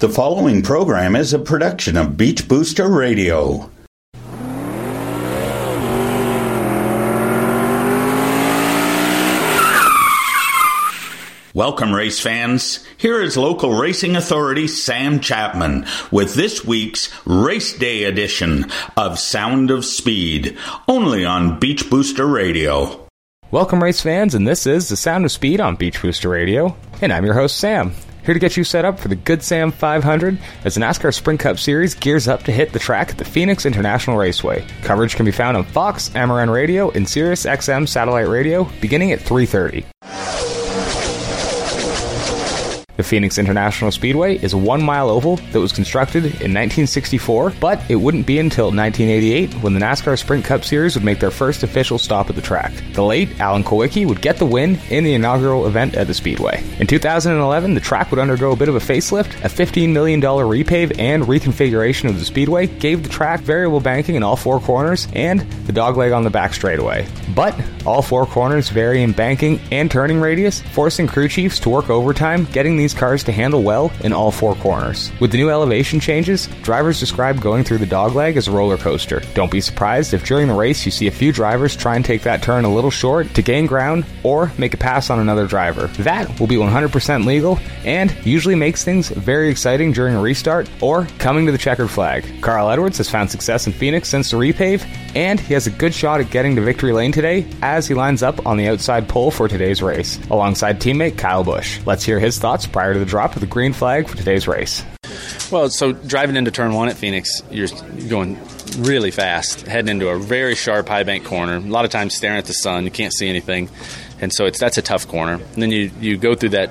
The following program is a production of Beach Booster Radio. Welcome, race fans. Here is local racing authority Sam Chapman with this week's Race Day edition of Sound of Speed, only on Beach Booster Radio. Welcome, race fans, and this is the Sound of Speed on Beach Booster Radio, and I'm your host, Sam. Here to get you set up for the Good Sam 500 as the NASCAR Sprint Cup Series gears up to hit the track at the Phoenix International Raceway. Coverage can be found on Fox, MRN Radio, and Sirius XM satellite radio beginning at 3:30. The Phoenix International Speedway is a one mile oval that was constructed in 1964, but it wouldn't be until 1988 when the NASCAR Sprint Cup Series would make their first official stop at the track. The late Alan Kulwicki would get the win in the inaugural event at the Speedway. In 2011, the track would undergo a bit of a facelift. A $15 million repave and reconfiguration of the Speedway gave the track variable banking in all four corners and the dogleg on the back straightaway. But all four corners vary in banking and turning radius, forcing crew chiefs to work overtime, getting these cars to handle well in all four corners. With the new elevation changes, drivers describe going through the dogleg as a roller coaster. Don't be surprised if during the race you see a few drivers try and take that turn a little short to gain ground or make a pass on another driver. That will be 100% legal and usually makes things very exciting during a restart or coming to the checkered flag. Carl Edwards has found success in Phoenix since the repave, and he has a good shot at getting to victory lane today as he lines up on the outside pole for today's race, alongside teammate Kyle Busch. Let's hear his thoughts prior to the drop of the green flag for today's race. Well, so driving into turn one at Phoenix, you're going really fast, heading into a very sharp high bank corner. A lot of times staring at the sun, you can't see anything, and so it's that's a tough corner. And then you you go through that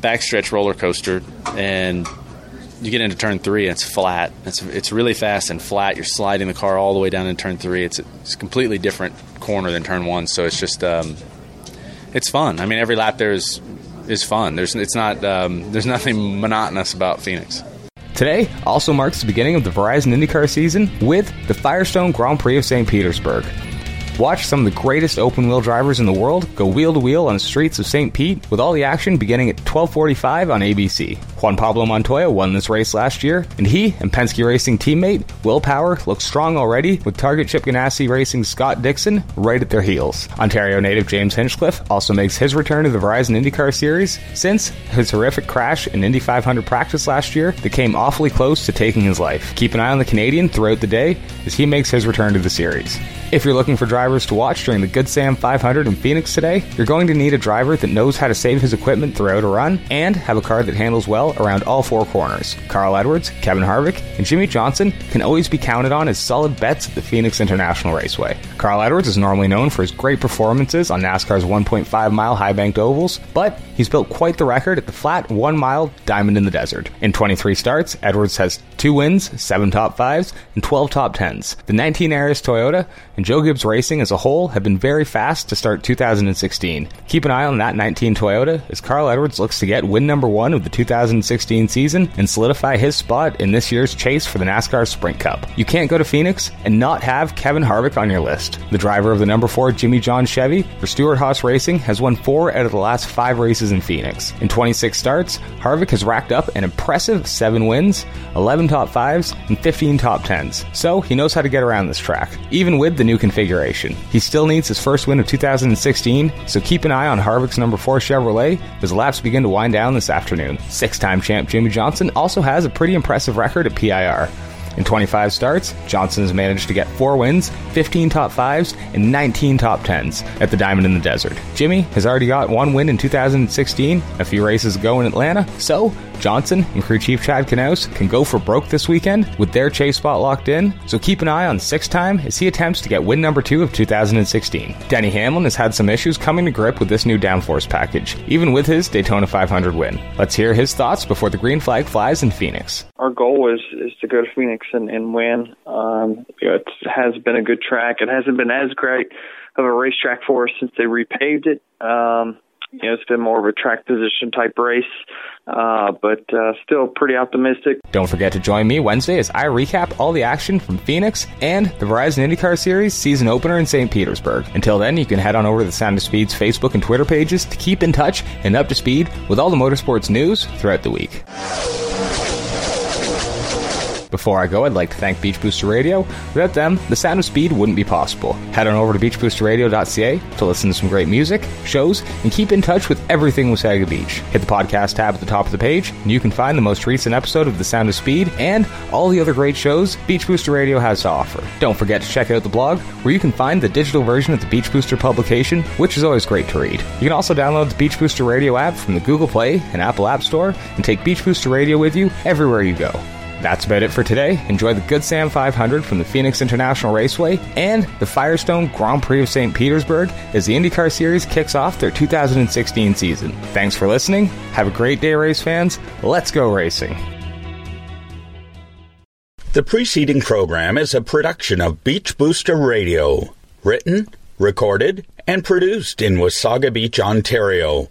backstretch roller coaster, and you get into turn three, and it's flat. It's it's really fast and flat. You're sliding the car all the way down in turn three. It's a, it's a completely different corner than turn one. So it's just um, it's fun. I mean, every lap there is fun. There's it's not um, there's nothing monotonous about Phoenix. Today also marks the beginning of the Verizon IndyCar season with the Firestone Grand Prix of St. Petersburg. Watch some of the greatest open wheel drivers in the world go wheel to wheel on the streets of St. Pete with all the action beginning at 12:45 on ABC. Juan Pablo Montoya won this race last year, and he and Penske Racing teammate Will Power look strong already with Target Chip Ganassi Racing Scott Dixon right at their heels. Ontario native James Hinchcliffe also makes his return to the Verizon IndyCar Series since his horrific crash in Indy 500 practice last year that came awfully close to taking his life. Keep an eye on the Canadian throughout the day as he makes his return to the series. If you're looking for drivers to watch during the Good Sam 500 in Phoenix today, you're going to need a driver that knows how to save his equipment throughout a run and have a car that handles well around all four corners. Carl Edwards, Kevin Harvick, and Jimmie Johnson can always be counted on as solid bets at the Phoenix International Raceway. Carl Edwards is normally known for his great performances on NASCAR's 1.5 mile high banked ovals, but he's built quite the record at the flat 1 mile Diamond in the Desert. In 23 starts, Edwards has 2 wins, 7 top 5s, and 12 top 10s. The 19 ARRIS Toyota and Joe Gibbs Racing as a whole have been very fast to start 2016. Keep an eye on that 19 Toyota as Carl Edwards looks to get win number one of the 2016 season and solidify his spot in this year's chase for the NASCAR Sprint Cup. You can't go to Phoenix and not have Kevin Harvick on your list. The driver of the number four Jimmy John Chevy for Stewart Haas Racing has won four out of the last five races in Phoenix. In 26 starts, Harvick has racked up an impressive seven wins, 11 top fives, and 15 top tens. So he knows how to get around this track, even with the new configuration. He still needs his first win of 2016, so keep an eye on Harvick's number 4 Chevrolet as laps begin to wind down this afternoon. Six time champ Jimmie Johnson also has a pretty impressive record at PIR. In 25 starts, Johnson has managed to get 4 wins, 15 top 5s, and 19 top 10s at the Diamond in the Desert. Jimmie has already got one win in 2016, a few races ago in Atlanta, so Johnson and crew chief Chad Knaus can go for broke this weekend with their chase spot locked in, so keep an eye on six time as he attempts to get win number two of 2016. Denny Hamlin has had some issues coming to grip with this new downforce package, even with his Daytona 500 win. Let's hear his thoughts before the green flag flies in Phoenix. Our goal is, is to go to Phoenix and, and win. Um, you know, it has been a good track. It hasn't been as great of a racetrack for us since they repaved it. Um, you know, it's been more of a track position type race, uh, but uh, still pretty optimistic. Don't forget to join me Wednesday as I recap all the action from Phoenix and the Verizon IndyCar Series season opener in St. Petersburg. Until then, you can head on over to the Sound of Speed's Facebook and Twitter pages to keep in touch and up to speed with all the motorsports news throughout the week. Before I go, I'd like to thank Beach Booster Radio. Without them, the sound of speed wouldn't be possible. Head on over to beachboosterradio.ca to listen to some great music, shows, and keep in touch with everything Wasaga Beach. Hit the podcast tab at the top of the page, and you can find the most recent episode of The Sound of Speed and all the other great shows Beach Booster Radio has to offer. Don't forget to check out the blog, where you can find the digital version of the Beach Booster publication, which is always great to read. You can also download the Beach Booster Radio app from the Google Play and Apple App Store and take Beach Booster Radio with you everywhere you go. That's about it for today. Enjoy the Good Sam 500 from the Phoenix International Raceway and the Firestone Grand Prix of St. Petersburg as the IndyCar Series kicks off their 2016 season. Thanks for listening. Have a great day, race fans. Let's go racing. The preceding program is a production of Beach Booster Radio, written, recorded, and produced in Wasaga Beach, Ontario.